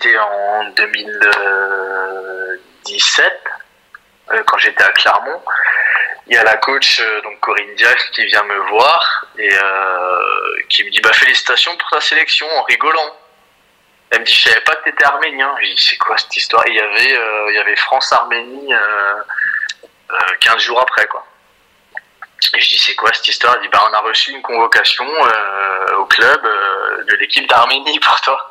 C'était en 2017 euh, quand j'étais à Clermont. Il y a la coach euh, donc Corinne Diaz qui vient me voir et euh, qui me dit bah félicitations pour ta sélection en rigolant. Elle me dit je savais pas que t'étais arménien. Je dis c'est quoi cette histoire? Et il y avait avait France Arménie euh, euh, 15 jours après quoi. Et je dis c'est quoi cette histoire? Elle dit bah on a reçu une convocation au club de l'équipe d'Arménie pour toi.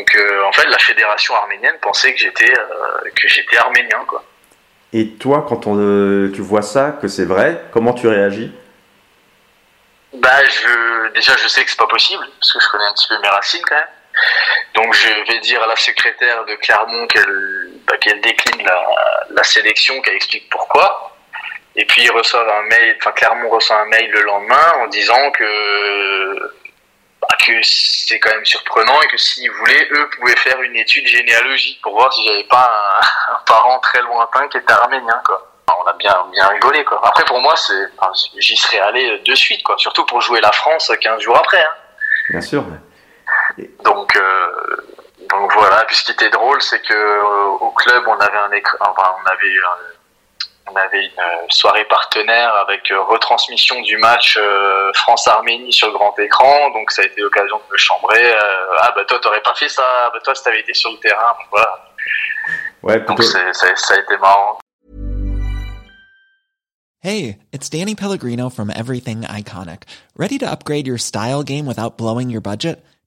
Donc euh, en fait la fédération arménienne pensait que j'étais euh, que j'étais arménien quoi. Et toi, quand on, euh, tu vois ça, que c'est vrai, comment tu réagis? Bah, je, déjà, je sais que c'est pas possible, parce que je connais un petit peu mes racines quand même. Donc, je vais dire à la secrétaire de Clermont qu'elle bah, qu'elle décline la, la sélection, qu'elle explique pourquoi. Et puis, ils reçoivent un mail, enfin, Clermont reçoit un mail le lendemain en disant que, que c'est quand même surprenant et que s'ils voulaient, eux pouvaient faire une étude généalogique pour voir si j'avais pas un, un parent très lointain qui était arménien, quoi on a bien bien rigolé quoi. Après pour moi c'est enfin, j'y serais allé de suite quoi, surtout pour jouer la France 15 jours après. Hein. Bien sûr. Donc euh, donc voilà, puis ce qui était drôle c'est que euh, au club on avait un écran, enfin on avait un- on avait une euh, soirée partenaire avec euh, retransmission du match euh, France-Arménie sur grand écran, donc ça a été l'occasion de me chambrer. euh, ah bah toi t'aurais pas fait ça, Ah, bah toi si t'avais été sur le terrain, donc voilà. Ouais, Donc plutôt- c'est- ça, ça a été marrant. Hey, it's Danny Pellegrino from Everything Iconic. Ready to upgrade your style game without blowing your budget?